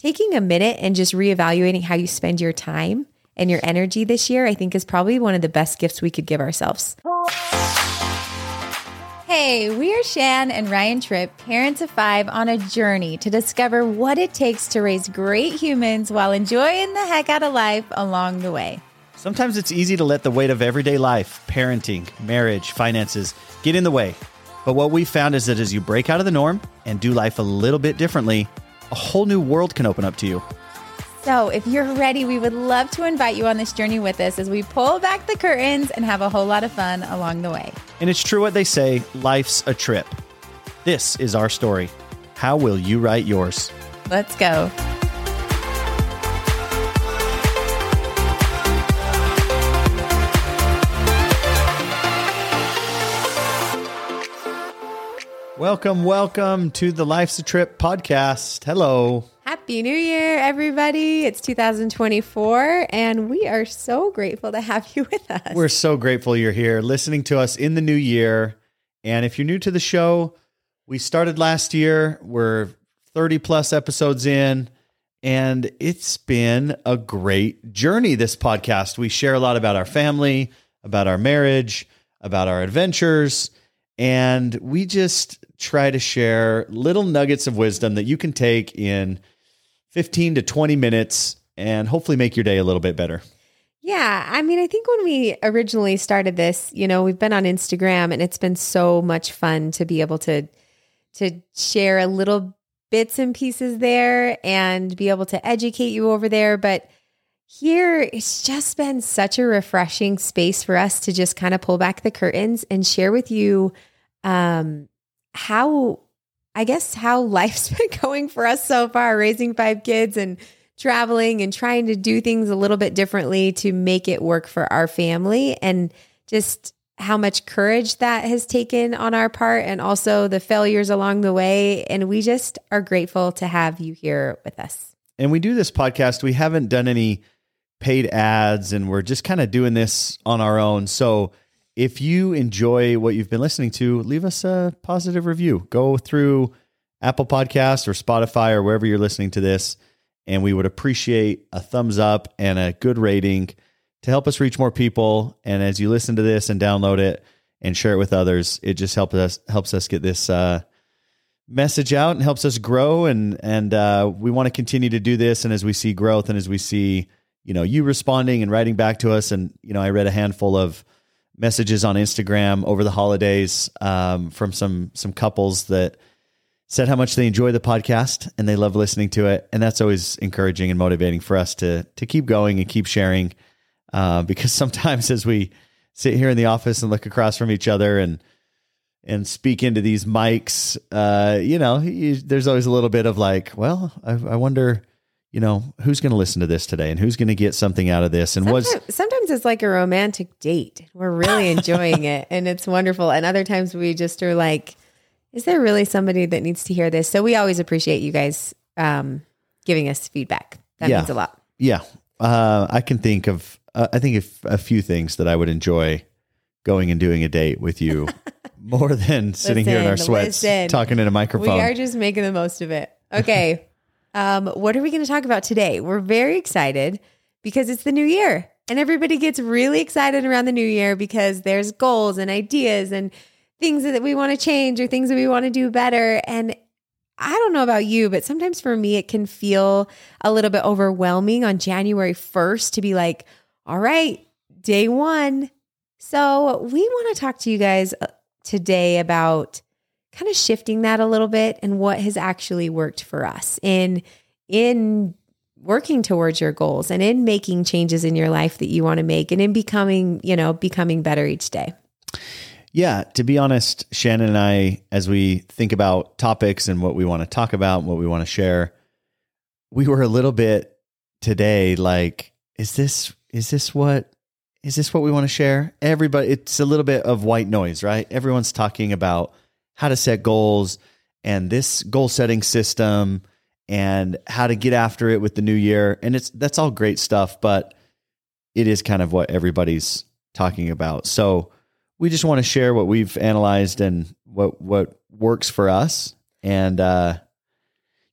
taking a minute and just reevaluating how you spend your time and your energy this year, I think is probably one of the best gifts we could give ourselves. Hey, we are Shan and Ryan Tripp, parents of five, on a journey to discover what it takes to raise great humans while enjoying the heck out of life along the way. Sometimes it's easy to let the weight of everyday life, parenting, marriage, finances get in the way. But what we found is that as you break out of the norm and do life a little bit differently, a whole new world can open up to you. So, if you're ready, we would love to invite you on this journey with us as we pull back the curtains and have a whole lot of fun along the way. And it's true what they say life's a trip. This is our story. How will you write yours? Let's go. Welcome, welcome to the Life's a Trip podcast. Hello. Happy New Year, everybody. It's 2024, and we are so grateful to have you with us. We're so grateful you're here listening to us in the new year. And if you're new to the show, we started last year. We're 30 plus episodes in, and it's been a great journey, this podcast. We share a lot about our family, about our marriage, about our adventures, and we just try to share little nuggets of wisdom that you can take in 15 to 20 minutes and hopefully make your day a little bit better. Yeah. I mean, I think when we originally started this, you know, we've been on Instagram and it's been so much fun to be able to to share a little bits and pieces there and be able to educate you over there, but here it's just been such a refreshing space for us to just kind of pull back the curtains and share with you um how I guess how life's been going for us so far, raising five kids and traveling and trying to do things a little bit differently to make it work for our family and just how much courage that has taken on our part and also the failures along the way. And we just are grateful to have you here with us. And we do this podcast, we haven't done any paid ads and we're just kind of doing this on our own. So if you enjoy what you've been listening to, leave us a positive review. Go through Apple Podcasts or Spotify or wherever you're listening to this, and we would appreciate a thumbs up and a good rating to help us reach more people. And as you listen to this and download it and share it with others, it just helps us helps us get this uh, message out and helps us grow. And and uh, we want to continue to do this. And as we see growth and as we see you know you responding and writing back to us, and you know I read a handful of messages on Instagram over the holidays um, from some some couples that said how much they enjoy the podcast and they love listening to it, and that's always encouraging and motivating for us to to keep going and keep sharing. Uh, because sometimes as we sit here in the office and look across from each other and and speak into these mics, uh, you know, you, there's always a little bit of like, well, I, I wonder you know, who's going to listen to this today and who's going to get something out of this? And sometimes, was sometimes it's like a romantic date. We're really enjoying it and it's wonderful. And other times we just are like, is there really somebody that needs to hear this? So we always appreciate you guys um, giving us feedback. That yeah. means a lot. Yeah. Uh, I can think of, uh, I think of a few things that I would enjoy going and doing a date with you more than sitting listen, here in our sweats listen. talking in a microphone. We are just making the most of it. Okay. Um, what are we going to talk about today? We're very excited because it's the new year and everybody gets really excited around the new year because there's goals and ideas and things that we want to change or things that we want to do better. And I don't know about you, but sometimes for me, it can feel a little bit overwhelming on January 1st to be like, all right, day one. So we want to talk to you guys uh, today about kind of shifting that a little bit and what has actually worked for us in in working towards your goals and in making changes in your life that you want to make and in becoming, you know, becoming better each day. Yeah, to be honest, Shannon and I, as we think about topics and what we want to talk about, and what we want to share, we were a little bit today like, is this is this what is this what we want to share? Everybody, it's a little bit of white noise, right? Everyone's talking about how to set goals and this goal setting system and how to get after it with the new year. And it's that's all great stuff, but it is kind of what everybody's talking about. So we just want to share what we've analyzed and what what works for us. And uh,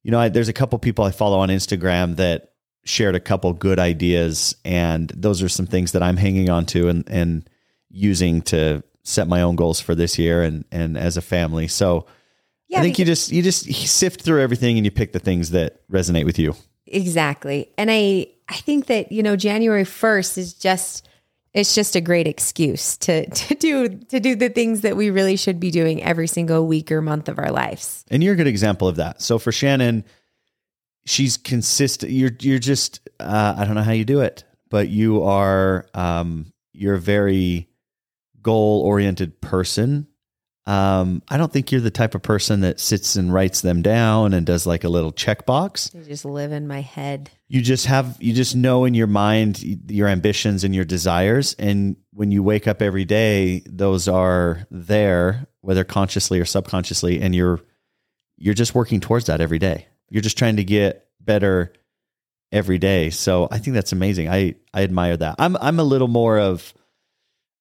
you know, I, there's a couple people I follow on Instagram that shared a couple good ideas, and those are some things that I'm hanging on to and and using to set my own goals for this year and and as a family. So Yeah, I think you just you just sift through everything and you pick the things that resonate with you. Exactly. And I I think that, you know, January 1st is just it's just a great excuse to to do to do the things that we really should be doing every single week or month of our lives. And you're a good example of that. So for Shannon, she's consistent. You're you're just uh, I don't know how you do it, but you are um, you're very goal oriented person. Um, I don't think you're the type of person that sits and writes them down and does like a little checkbox. They just live in my head. You just have you just know in your mind your ambitions and your desires, and when you wake up every day, those are there, whether consciously or subconsciously, and you're you're just working towards that every day. You're just trying to get better every day. So I think that's amazing. I I admire that. I'm I'm a little more of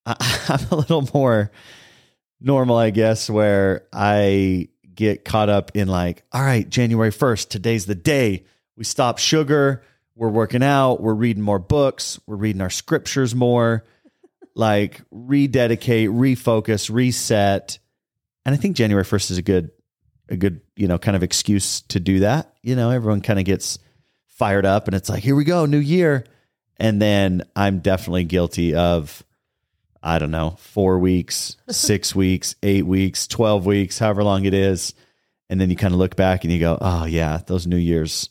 I, I'm a little more normal, I guess, where I get caught up in like, all right, January 1st, today's the day. We stop sugar, we're working out, we're reading more books, we're reading our scriptures more, like rededicate, refocus, reset. And I think January 1st is a good a good, you know, kind of excuse to do that. You know, everyone kind of gets fired up and it's like, here we go, new year. And then I'm definitely guilty of, I don't know, four weeks, six weeks, eight weeks, 12 weeks, however long it is. And then you kind of look back and you go, oh, yeah, those New Year's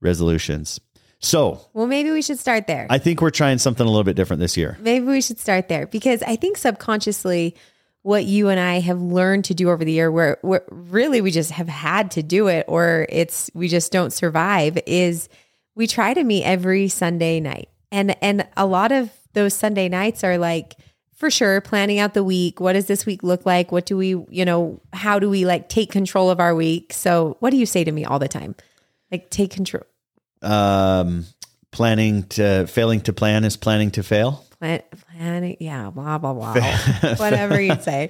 resolutions. So Well, maybe we should start there. I think we're trying something a little bit different this year. Maybe we should start there because I think subconsciously, what you and I have learned to do over the year, where, where really we just have had to do it, or it's we just don't survive, is we try to meet every Sunday night, and and a lot of those Sunday nights are like for sure planning out the week. What does this week look like? What do we, you know, how do we like take control of our week? So, what do you say to me all the time? Like take control. Um, planning to failing to plan is planning to fail. Plan, planning, yeah, blah blah blah, whatever you say.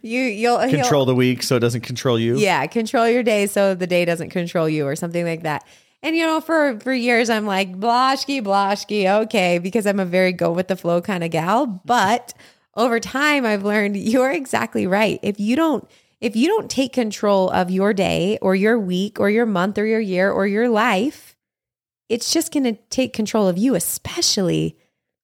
You you'll you'll- Control the week so it doesn't control you. yeah, control your day so the day doesn't control you or something like that. And you know, for for years I'm like blashki blashki, okay, because I'm a very go with the flow kind of gal. But over time, I've learned you're exactly right. If you don't if you don't take control of your day or your week or your month or your year or your life, it's just going to take control of you, especially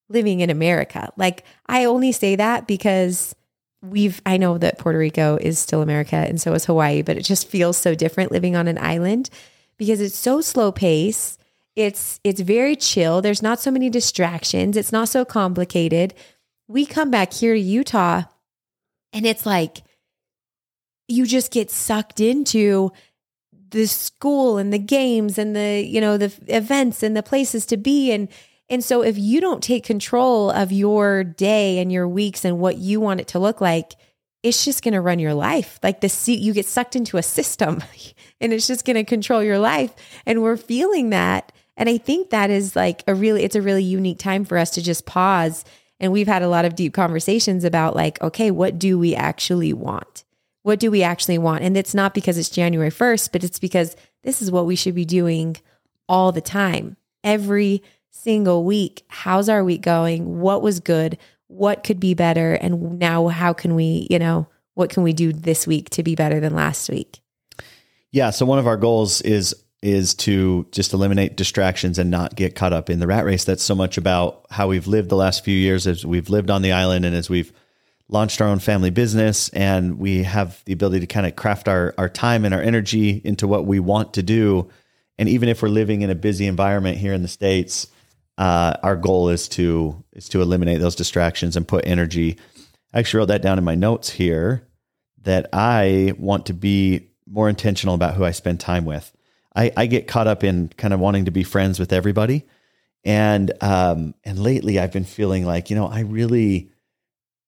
living in America. Like I only say that because we've I know that Puerto Rico is still America and so is Hawaii, but it just feels so different living on an island because it's so slow pace. It's it's very chill. There's not so many distractions. It's not so complicated. We come back here to Utah and it's like you just get sucked into the school and the games and the you know the events and the places to be and and so if you don't take control of your day and your weeks and what you want it to look like it's just going to run your life like the se- you get sucked into a system and it's just going to control your life and we're feeling that and i think that is like a really it's a really unique time for us to just pause and we've had a lot of deep conversations about like okay what do we actually want what do we actually want? And it's not because it's January 1st, but it's because this is what we should be doing all the time, every single week. How's our week going? What was good? What could be better? And now, how can we, you know, what can we do this week to be better than last week? Yeah. So one of our goals is is to just eliminate distractions and not get caught up in the rat race. That's so much about how we've lived the last few years as we've lived on the island and as we've launched our own family business and we have the ability to kind of craft our our time and our energy into what we want to do. And even if we're living in a busy environment here in the states, uh, our goal is to is to eliminate those distractions and put energy. I actually wrote that down in my notes here that I want to be more intentional about who I spend time with. I, I get caught up in kind of wanting to be friends with everybody. And um and lately I've been feeling like, you know, I really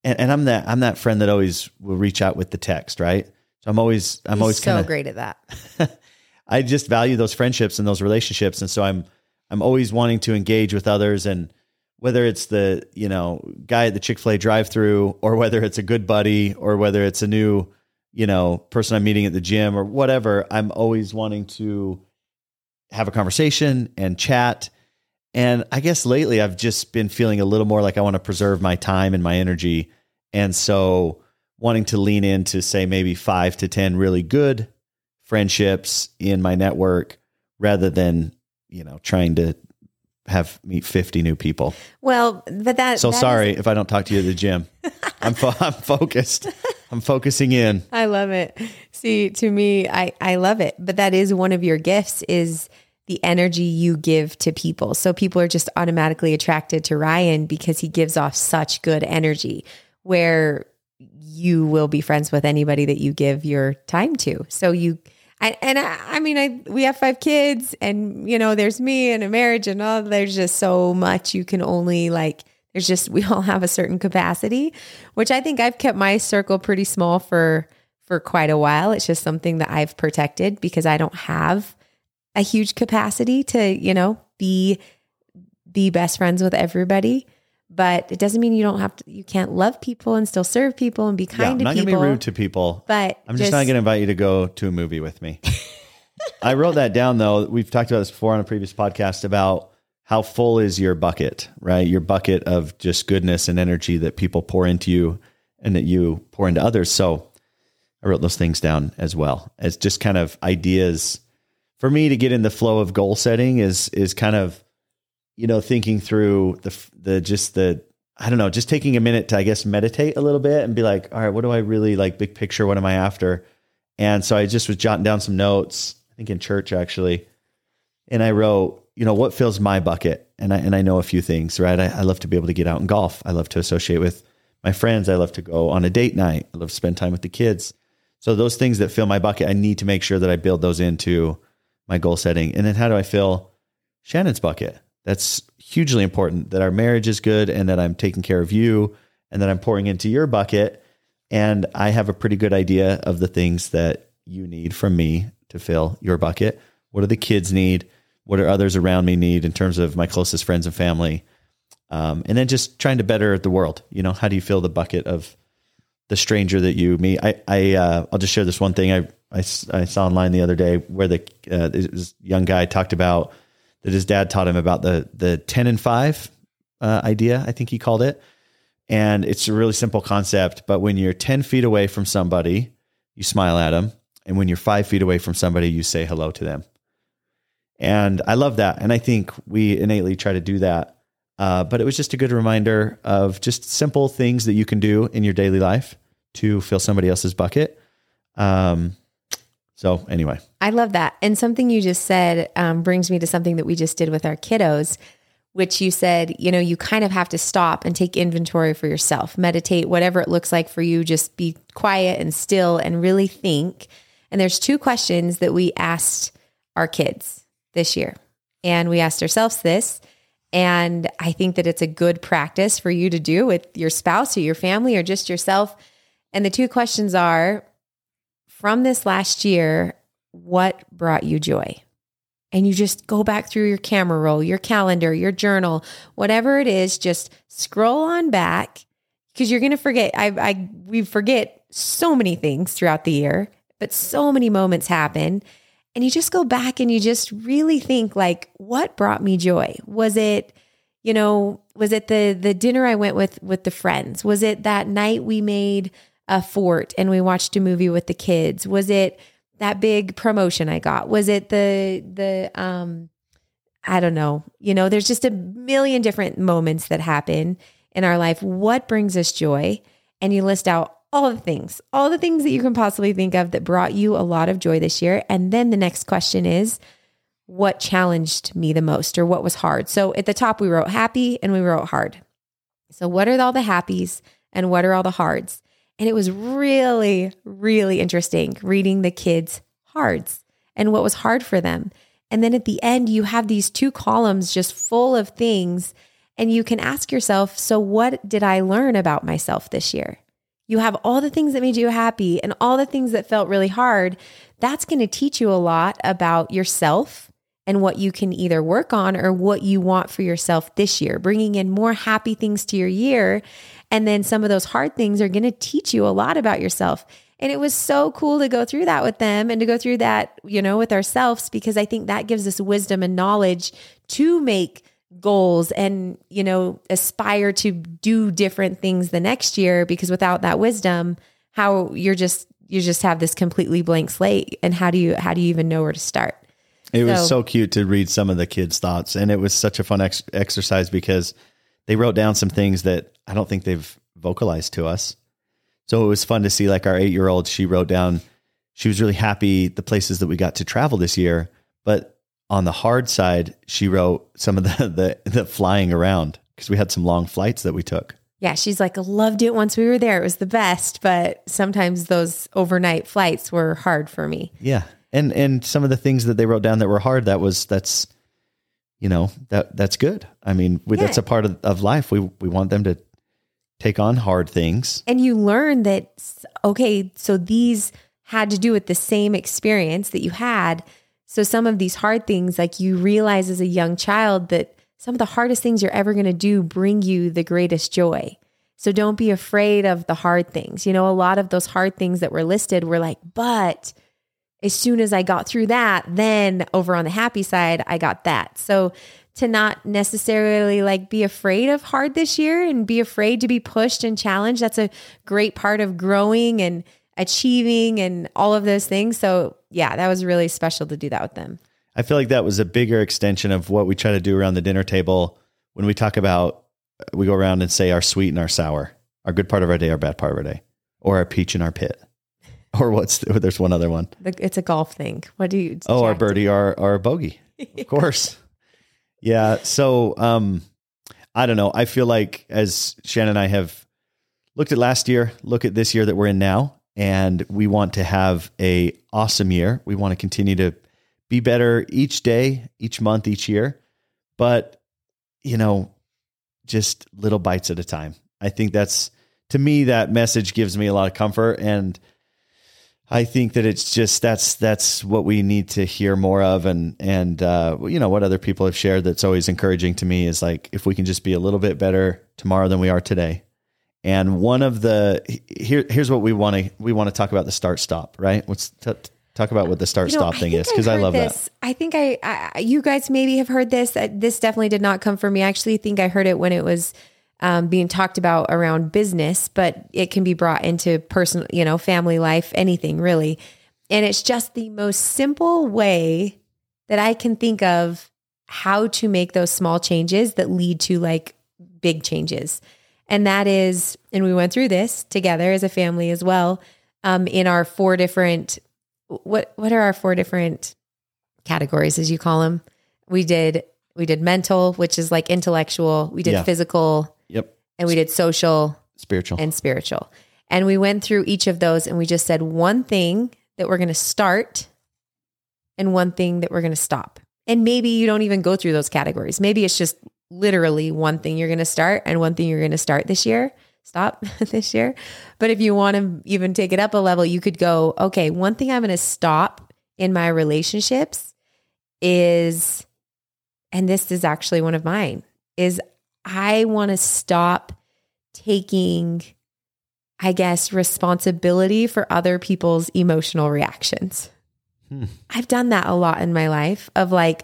and, and I'm that I'm that friend that always will reach out with the text, right? So I'm always I'm He's always so kind of great at that. I just value those friendships and those relationships. And so I'm I'm always wanting to engage with others and whether it's the, you know, guy at the Chick-fil-A drive-through or whether it's a good buddy or whether it's a new, you know, person I'm meeting at the gym or whatever, I'm always wanting to have a conversation and chat. And I guess lately I've just been feeling a little more like I want to preserve my time and my energy. And so wanting to lean into, say, maybe five to 10 really good friendships in my network rather than, you know, trying to have meet 50 new people. Well, but that. So that sorry is- if I don't talk to you at the gym. I'm, fo- I'm focused. I'm focusing in. I love it. See, to me, I, I love it. But that is one of your gifts is the energy you give to people. So people are just automatically attracted to Ryan because he gives off such good energy where you will be friends with anybody that you give your time to. So you And I, I mean, I we have five kids, and you know, there's me and a marriage, and all. There's just so much you can only like. There's just we all have a certain capacity, which I think I've kept my circle pretty small for for quite a while. It's just something that I've protected because I don't have a huge capacity to you know be be best friends with everybody. But it doesn't mean you don't have to. You can't love people and still serve people and be Yeah, kind I'm to not going to be rude to people. but I'm just, not going to invite you to go to a movie with me. I wrote that down though. We've talked about this before on a previous podcast about how full is your bucket, right? Your bucket of just goodness and energy that people pour into you and that you pour into others. So I wrote those things down as well as just kind of ideas for me to get in the flow of goal setting is is kind of you know thinking through the the just the I don't know, just taking a minute to I guess meditate a little bit and be like, all right, what do I really like big picture? What am I after? And so I just was jotting down some notes, I think in church actually. And I wrote, you know, what fills my bucket? And I and I know a few things, right? I, I love to be able to get out and golf. I love to associate with my friends. I love to go on a date night. I love to spend time with the kids. So those things that fill my bucket, I need to make sure that I build those into my goal setting. And then how do I fill Shannon's bucket? That's hugely important that our marriage is good and that I'm taking care of you and that I'm pouring into your bucket. And I have a pretty good idea of the things that you need from me to fill your bucket. What do the kids need? What do others around me need in terms of my closest friends and family? Um, and then just trying to better the world. You know, how do you fill the bucket of the stranger that you meet? I, I, uh, I'll just share this one thing I, I, I saw online the other day where the uh, this young guy talked about that his dad taught him about the the ten and five uh, idea. I think he called it, and it's a really simple concept. But when you're ten feet away from somebody, you smile at them, and when you're five feet away from somebody, you say hello to them. And I love that, and I think we innately try to do that. Uh, but it was just a good reminder of just simple things that you can do in your daily life to fill somebody else's bucket. Um, so anyway, I love that. And something you just said um, brings me to something that we just did with our kiddos, which you said, you know, you kind of have to stop and take inventory for yourself, meditate, whatever it looks like for you. Just be quiet and still and really think. And there's two questions that we asked our kids this year. And we asked ourselves this. And I think that it's a good practice for you to do with your spouse or your family or just yourself. And the two questions are from this last year, what brought you joy? And you just go back through your camera roll, your calendar, your journal, whatever it is, just scroll on back because you're going to forget. I, I, we forget so many things throughout the year, but so many moments happen. And you just go back and you just really think like, what brought me joy? Was it, you know, was it the the dinner I went with with the friends? Was it that night we made a fort and we watched a movie with the kids? Was it that big promotion I got? Was it the the um I don't know. You know, there's just a million different moments that happen in our life. What brings us joy? And you list out all the things, all the things that you can possibly think of that brought you a lot of joy this year. And then the next question is, what challenged me the most or what was hard? So at the top, we wrote happy and we wrote hard. So, what are all the happies and what are all the hards? And it was really, really interesting reading the kids' hearts and what was hard for them. And then at the end, you have these two columns just full of things. And you can ask yourself, so what did I learn about myself this year? You have all the things that made you happy and all the things that felt really hard. That's going to teach you a lot about yourself and what you can either work on or what you want for yourself this year, bringing in more happy things to your year. And then some of those hard things are going to teach you a lot about yourself. And it was so cool to go through that with them and to go through that, you know, with ourselves, because I think that gives us wisdom and knowledge to make goals and, you know, aspire to do different things the next year. Because without that wisdom, how you're just, you just have this completely blank slate. And how do you, how do you even know where to start? It was So- so cute to read some of the kids' thoughts, and it was such a fun ex- exercise because they wrote down some things that I don't think they've vocalized to us. So it was fun to see, like our eight year old, she wrote down she was really happy the places that we got to travel this year, but on the hard side, she wrote some of the the, the flying around because we had some long flights that we took. Yeah, she's like, loved it once we were there. It was the best, but sometimes those overnight flights were hard for me. Yeah. And and some of the things that they wrote down that were hard, that was that's you know, that that's good. I mean, we, that's a part of, of life. We we want them to take on hard things. And you learn that, okay, so these had to do with the same experience that you had. So some of these hard things, like you realize as a young child that some of the hardest things you're ever going to do bring you the greatest joy. So don't be afraid of the hard things. You know, a lot of those hard things that were listed were like, but as soon as I got through that, then over on the happy side, I got that. So to not necessarily like be afraid of hard this year and be afraid to be pushed and challenged, that's a great part of growing and achieving and all of those things. So yeah, that was really special to do that with them. I feel like that was a bigger extension of what we try to do around the dinner table when we talk about we go around and say our sweet and our sour, our good part of our day, our bad part of our day, or our peach and our pit. Or what's there's one other one. The- It's a golf thing. What do you? Oh, our birdie, our our bogey, of course. Yeah. So, um, I don't know. I feel like as Shannon and I have looked at last year, look at this year that we're in now, and we want to have a awesome year. We want to continue to be better each day, each month, each year. But you know, just little bites at a time. I think that's to me that message gives me a lot of comfort and I think that it's just that's that's what we need to hear more of, and and uh, you know what other people have shared that's always encouraging to me is like if we can just be a little bit better tomorrow than we are today. And one of the here here's what we want to we want to talk about the start stop right. Let's t- talk about what the start You know, stop thing is because I, love that. I think I, I, you guys maybe have heard this. Uh, This definitely did not come from me. I actually think I heard it when it was um, being talked about around business, but it can be brought into personal, you know, family life, anything really. And it's just the most simple way that I can think of how to make those small changes that lead to like big changes. And that is, and we went through this together as a family as well, um, in our four different what what are our four different categories as you call them we did we did mental which is like intellectual we did Yeah. physical Yep, and we did social spiritual. and spiritual. And we went through each of those and we just said one thing that we're going to start and one thing that we're going to stop. And maybe you don't even go through those categories. Maybe it's just literally one thing you're going to start and one thing you're going to start this year. Stop this year. But if you want to even take it up a level you could go okay one thing i'm going to stop in my relationships is and this is actually one of mine is i want to stop taking i guess responsibility for other people's emotional reactions Hmm. i've done that a lot in my life of like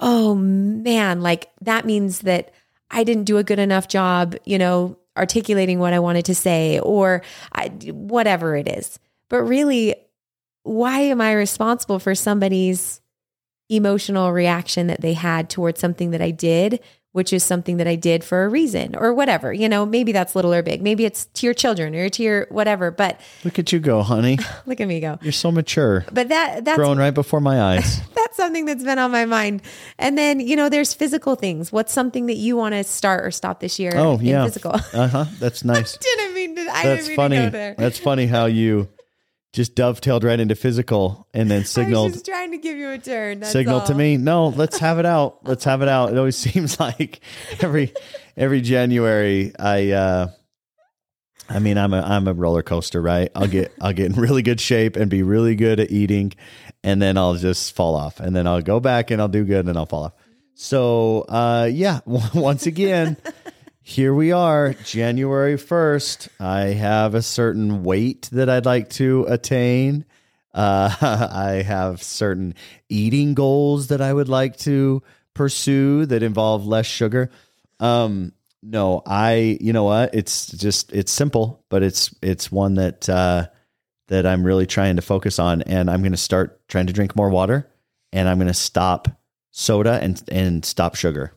oh man like that means that i didn't do a good enough job you know articulating what i wanted to say or I, whatever it is but really why am i responsible for somebody's emotional reaction that they had towards something that I did, which is something that I did for a reason or whatever. You know, maybe that's little or big. Maybe it's to your children or to your whatever. But Look at you go, honey. look at me go. You're so mature, But that that's growing right before my eyes. that's something that's been on my mind. And then, you know, there's physical things. What's something that you want to start or stop this year Oh yeah, physical? uh huh. That's nice. didn't mean to I That's didn't mean funny. to go there. That's funny how you just dovetailed right into physical and then signaled. I was just trying to give you a turn. Signal to me no let's have it out let's have it out it always seems like every every january i uh i mean i'm a i'm a roller coaster right i'll get i'll get in really good shape and be really good at eating and then i'll just fall off and then i'll go back and i'll do good and then i'll fall off so uh yeah once again here we are, January 1st. I have a certain weight that I'd like to attain. Uh, I have certain eating goals that I would like to pursue that involve less sugar. Um, no, I, you know what? It's just, it's simple, but it's, it's one that, uh, that I'm really trying to focus on. And I'm going to start trying to drink more water and I'm going to stop soda and, and stop sugar.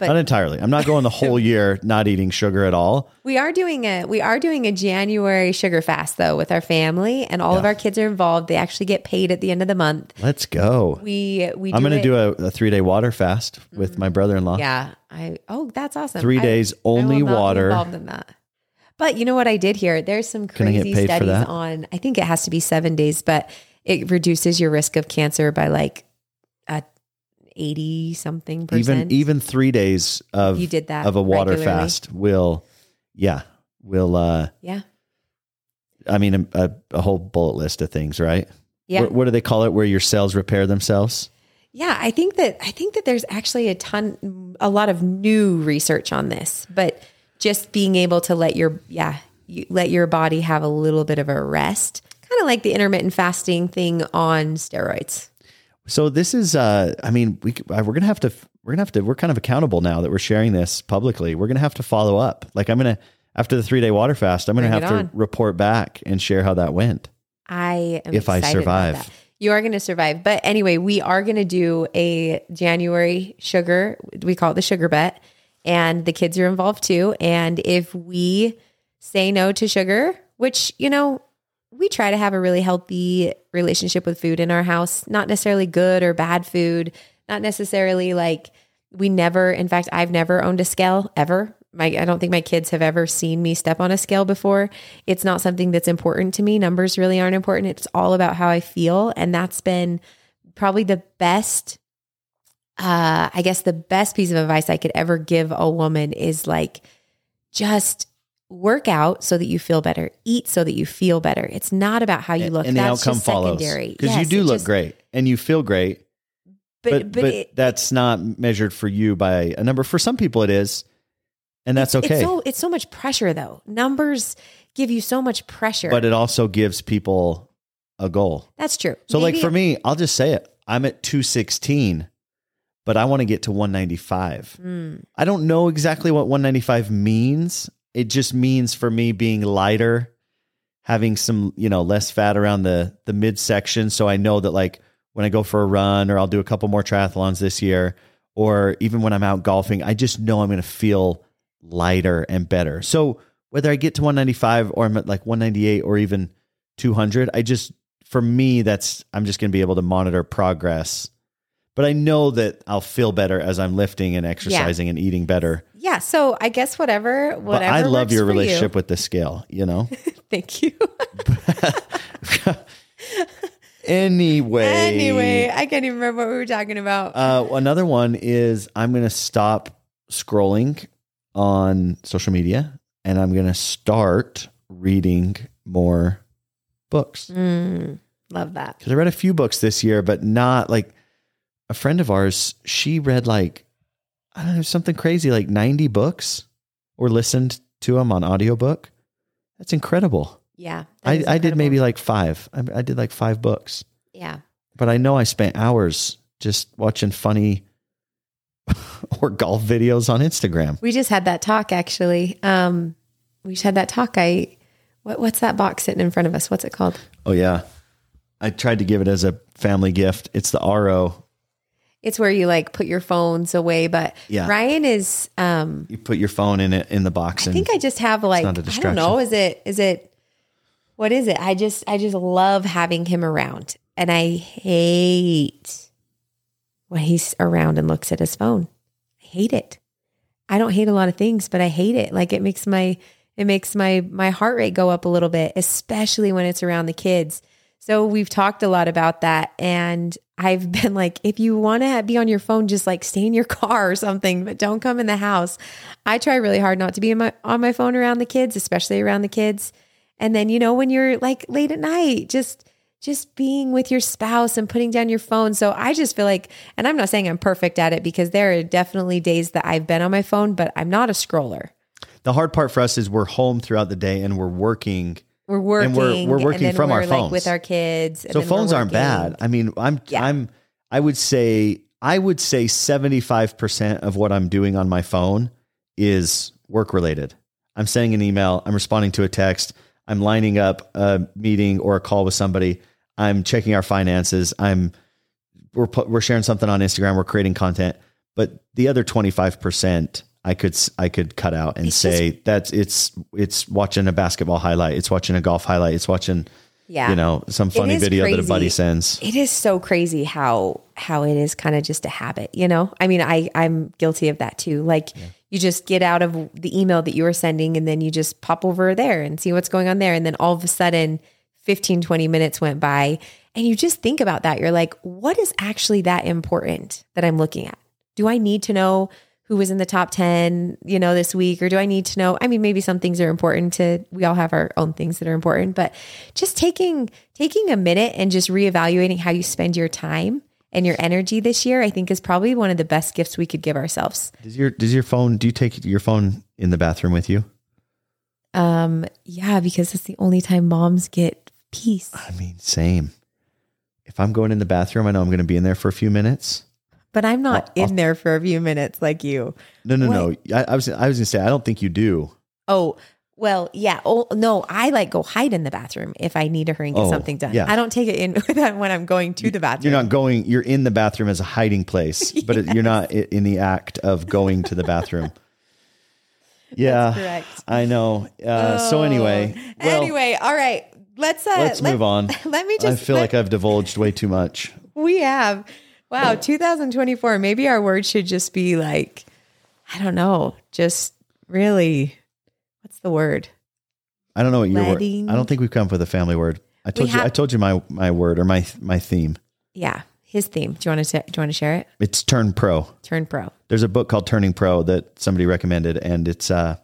But not entirely. I'm not going the whole year not eating sugar at all. we are doing a we are doing a January sugar fast though with our family, and all of our kids are involved. They actually get paid at the end of the month. Let's go. We we I'm going to do a, a three day water fast with my mm-hmm. brother in law. Yeah, I oh that's awesome. Three I- days, only water. involved in that. But you know what I did here? There's some Can I get crazy studies on. I think it has to be seven days, but it reduces your risk of cancer by like 80 something percent. Even even 3 days of you did that of a water regularly. fast will yeah, will uh Yeah. I mean a, a whole bullet list of things, right? Yeah. What, what do they call it where your cells repair themselves? Yeah, I think that I think that there's actually a ton a lot of new research on this, but just being able to let your yeah, you, let your body have a little bit of a rest, kind of like the intermittent fasting thing on steroids. So this is, uh I mean, we uh, we're gonna have to we're gonna have to we're kind of accountable now that we're sharing this publicly. We're gonna have to follow up. Like I'm gonna after the three day water fast, I'm gonna Bring have to report back and share how that went. I am If I survive. that. You are going to survive. But anyway, we are going to do a January sugar. We call it the sugar bet. And the kids are involved too. And if we say no to sugar, which, you know, we try to have a really healthy relationship with food in our house, not necessarily good or bad food, not necessarily like we never, in fact, I've never owned a scale ever. My, I don't think my kids have ever seen me step on a scale before. It's not something that's important to me. Numbers really aren't important. It's all about how I feel. And that's been probably the best, uh, I guess the best piece of advice I could ever give a woman is like, just work out so that you feel better. Eat so that you feel better. It's not about how you look. and the That's outcome just follows secondary. because you do look just- great and you feel great. But but but, but, it, that's not measured for you by a number. For some people, it is, and that's okay. It's so it's so much pressure though. Numbers give you so much pressure. but it also gives people a goal. That's true. So, like Maybe- for me, I'll just say it. I'm at 216, but I want to get to 195. Mm, I don't know exactly what 195 means. It just means for me being lighter, having some, you know, less fat around the the midsection. So I know that like when I go for a run or I'll do a couple more triathlons this year, or even when I'm out golfing, I just know I'm going to feel lighter and better. So whether I get to 195 or I'm at like 198 or even 200, I just for me that's I'm just going to be able to monitor progress. But I know that I'll feel better as I'm lifting and exercising and eating better. yeah. So I guess whatever But whatever. I love your for you. relationship with the scale, you know? Thank you. anyway. anyway, I can't even remember what we were talking about. Uh, another one is I'm going to stop scrolling on social media and I'm going to start reading more books. Mm, love that. Because I read a few books this year, but not like a friend of ours. She read like, I don't know, something crazy, like 90 books or listened to them on audiobook. That's incredible. Yeah. that I, is I did maybe like five. I, I did like five books, Yeah. but I know I spent hours just watching funny or golf videos on Instagram. We just had that talk actually. Um, we just had that talk. I what, what's that box sitting in front of us? What's it called? Oh yeah, I tried to give it as a family gift. It's the RO. It's where you like put your phones away, but Yeah. Ryan is um You put your phone in it in the box, I think I just have like I don't know. Is it is it what is it? I just I just love having him around. And I hate when he's around and looks at his phone. I hate it. I don't hate a lot of things, but I hate it. Like it makes my it makes my my heart rate go up a little bit, especially when it's around the kids. So we've talked a lot about that and I've been like if you want to be on your phone just like stay in your car or something, but don't come in the house. I try really hard not to be my, on my phone around the kids, especially around the kids. And then, you know, when you're like late at night, just just being with your spouse and putting down your phone. So I just feel like, and I'm not saying I'm perfect at it because there are definitely days that I've been on my phone, but I'm not a scroller. The hard part for us is we're home throughout the day and we're working. We're working. And we're- we're working from our we're, phones. like with our kids. and So phones aren't bad. I mean, I'm Yeah. I'm I would say I would say 75% of what I'm doing on my phone is work related. I'm sending an email, I'm responding to a text, I'm lining up a meeting or a call with somebody, I'm checking our finances, I'm we're we're sharing something on Instagram, we're creating content, but the other 25% I could I could cut out and It's say that's it's it's watching a basketball highlight, it's watching a golf highlight, it's watching Yeah. you know some funny video that a buddy sends. it is so crazy how how it is kind of just a habit you know? I mean i i'm guilty of that too. Like you just get out of the email that you were sending and then you just pop over there and see what's going on there. And then all of a sudden 15 20 minutes went by and you just think about that. You're like what is actually that important that i'm looking at? Do i need to know who was in the top 10 you know this week or do i need to know i mean maybe some things are important to we all have our own things that are important but just taking taking a minute and just reevaluating how you spend your time and your energy this year i think is probably one of the best gifts we could give ourselves Does your does your phone? Do you take your phone in the bathroom with you? um yeah because it's the only time moms get peace I mean, same. If I'm going in the bathroom, I know I'm going to be in there for a few minutes. But i'm not I'll- in there for a few minutes like you No, no, no. I, I was I was going to say I don't think you do. oh well yeah oh no i like go hide in the bathroom if i need to hurry and get Oh, something done yeah. i don't take it in when i'm going to the bathroom You're not going. You're in the bathroom as a hiding place, but it, you're not in the act of going to the bathroom. Yeah, correct. I know. Uh, so anyway, well, anyway all right let's uh let's let- move on. let me I feel let- like I've divulged way too much. We have. Wow, 2024. Maybe our word should just be like, I don't know, just really, what's the word? I don't know what your word. I don't think we've come up with a family word. I told you. have- I told you my my word or my my theme. Yeah, his theme. Do you want to do you want to share it? It's turn pro. Turn pro. There's a book called Turning Pro that somebody recommended, and it's uh,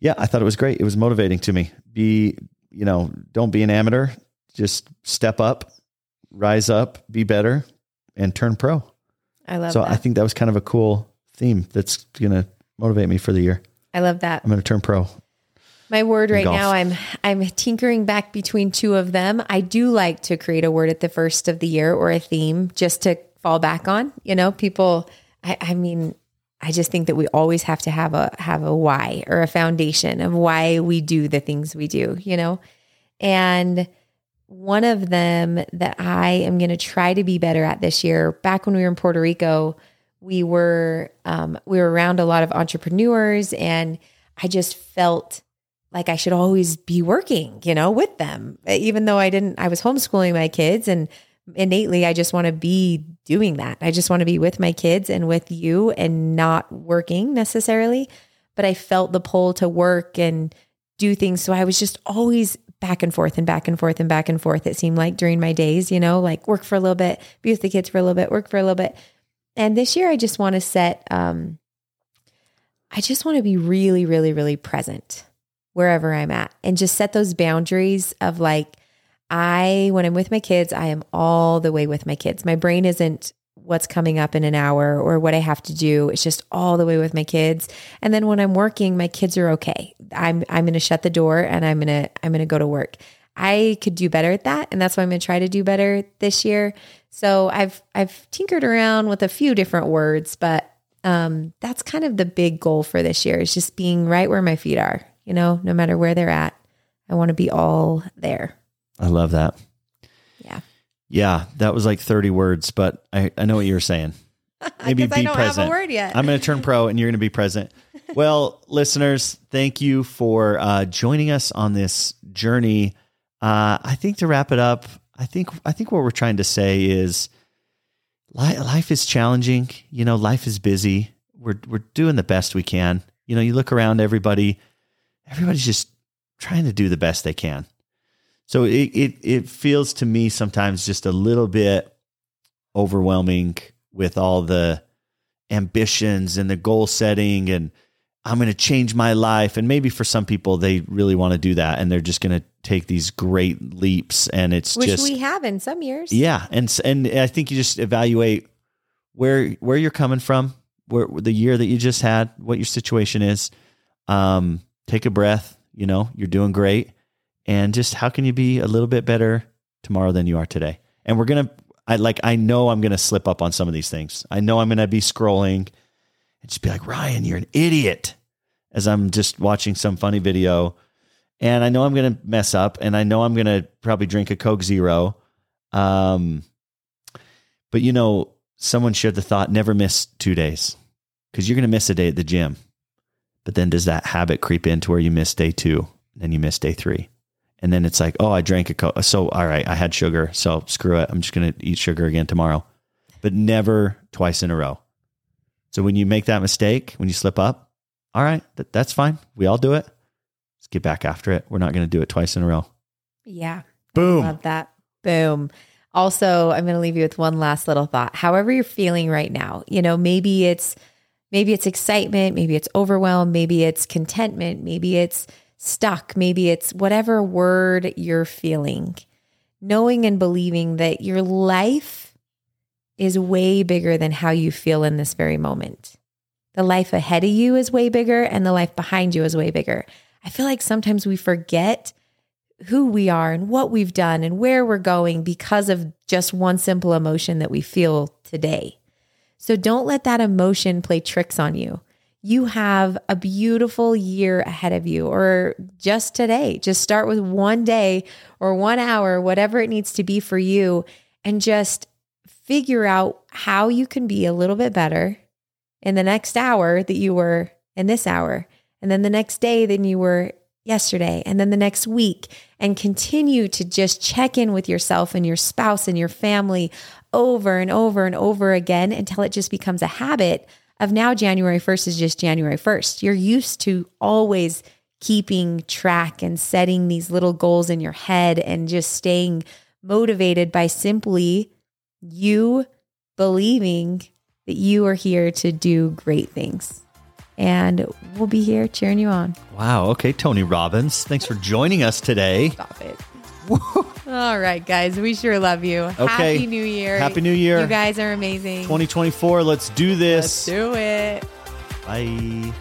yeah, I thought it was great. It was motivating to me. Be you know, don't be an amateur. Just step up, rise up, be better, and turn pro. I love so that. I think that was kind of a cool theme that's gonna motivate me for the year. I love that. I'm gonna turn pro. My word right golf. now, I'm I'm tinkering back between two of them. I do like to create a word at the first of the year or a theme just to fall back on. You know, people. I, I mean, I just think that we always have to have a have a why or a foundation of why we do the things we do. You know, and one of them that I am going to try to be better at this year. Back when we were in Puerto Rico, we were um, we were around a lot of entrepreneurs, and I just felt like I should always be working, you know, with them, even though I didn't. I was homeschooling my kids, and innately, I just want to be doing that. I just want to be with my kids and with you, and not working necessarily. But I felt the pull to work and do things, so I was just always back and forth and back and forth and back and forth. It seemed like during my days, you know, like work for a little bit, be with the kids for a little bit, work for a little bit. And this year, I just want to set. um I just want to be really, really, really present wherever I'm at and just set those boundaries of like, I, when I'm with my kids, I am all the way with my kids. My brain isn't what's coming up in an hour or what I have to do. It's just all the way with my kids. And then when I'm working, my kids are okay. I'm I'm going to shut the door and I'm going to I'm going to go to work. I could do better at that and that's why I'm going to try to do better this year. So I've I've tinkered around with a few different words, but um, that's kind of the big goal for this year is just being right where my feet are, you know, no matter where they're at. I want to be all there. I love that. Yeah. That was like 30 words, but I, I know what you were saying. Maybe 'Cause I be don't have a present. word yet. I'm going to turn pro and you're going to be present. Well, listeners, thank you for uh, joining us on this journey. Uh, I think to wrap it up, I think I think what we're trying to say is li- life is challenging. You know, life is busy. We're we're doing the best we can. You know, you look around, everybody, everybody's just trying to do the best they can. So it it it feels to me sometimes just a little bit overwhelming with all the ambitions and the goal setting and I'm going to change my life. And maybe for some people they really want to do that and they're just going to take these great leaps and it's Which just we have in some years. yeah and and i think you just evaluate where where you're coming from where the year that you just had what your situation is. Um take a breath you know you're doing great and just how can you be a little bit better tomorrow than you are today? And we're gonna i like i know i'm gonna slip up on some of these things. I know i'm gonna be scrolling and just be like ryan you're an idiot as i'm just watching some funny video. And i know i'm gonna mess up and i know i'm gonna probably drink a coke zero. Um but you know someone shared the thought never miss two days because you're gonna miss a day at the gym. But then does that habit creep into where you miss day two then you miss day three and then it's like, oh, I drank a coke. So, all right, I had sugar. So screw it. I'm just going to eat sugar again tomorrow, but never twice in a row. So when you make that mistake, when you slip up, all right, that, that's fine. We all do it. Let's get back after it. We're not going to do it twice in a row. Yeah. Boom. Love that. Boom. Also, I'm going to leave you with one last little thought. However you're feeling right now, you know, maybe it's maybe it's excitement, maybe it's overwhelm, maybe it's contentment, maybe it's stuck, maybe it's whatever word you're feeling. Knowing and believing that your life is way bigger than how you feel in this very moment. The life ahead of you is way bigger and the life behind you is way bigger. I feel like sometimes we forget who we are and what we've done and where we're going because of just one simple emotion that we feel today. So don't let that emotion play tricks on you. You have a beautiful year ahead of you, or just today. Just start with one day or one hour, whatever it needs to be for you, and just figure out how you can be a little bit better in the next hour that you were in this hour, and then the next day than you were yesterday, and then the next week, and continue to just check in with yourself and your spouse and your family over and over and over again until it just becomes a habit of now January 1st is just January 1st. You're used to always keeping track and setting these little goals in your head and just staying motivated by simply you believing that you are here to do great things. And we'll be here cheering you on. Wow. Okay, Tony Robbins, thanks for joining us today. Stop it. All right, guys. We sure love you. Okay. Happy New Year. Happy New Year. You guys are amazing. 2024. Let's do Let's this. do it. Bye.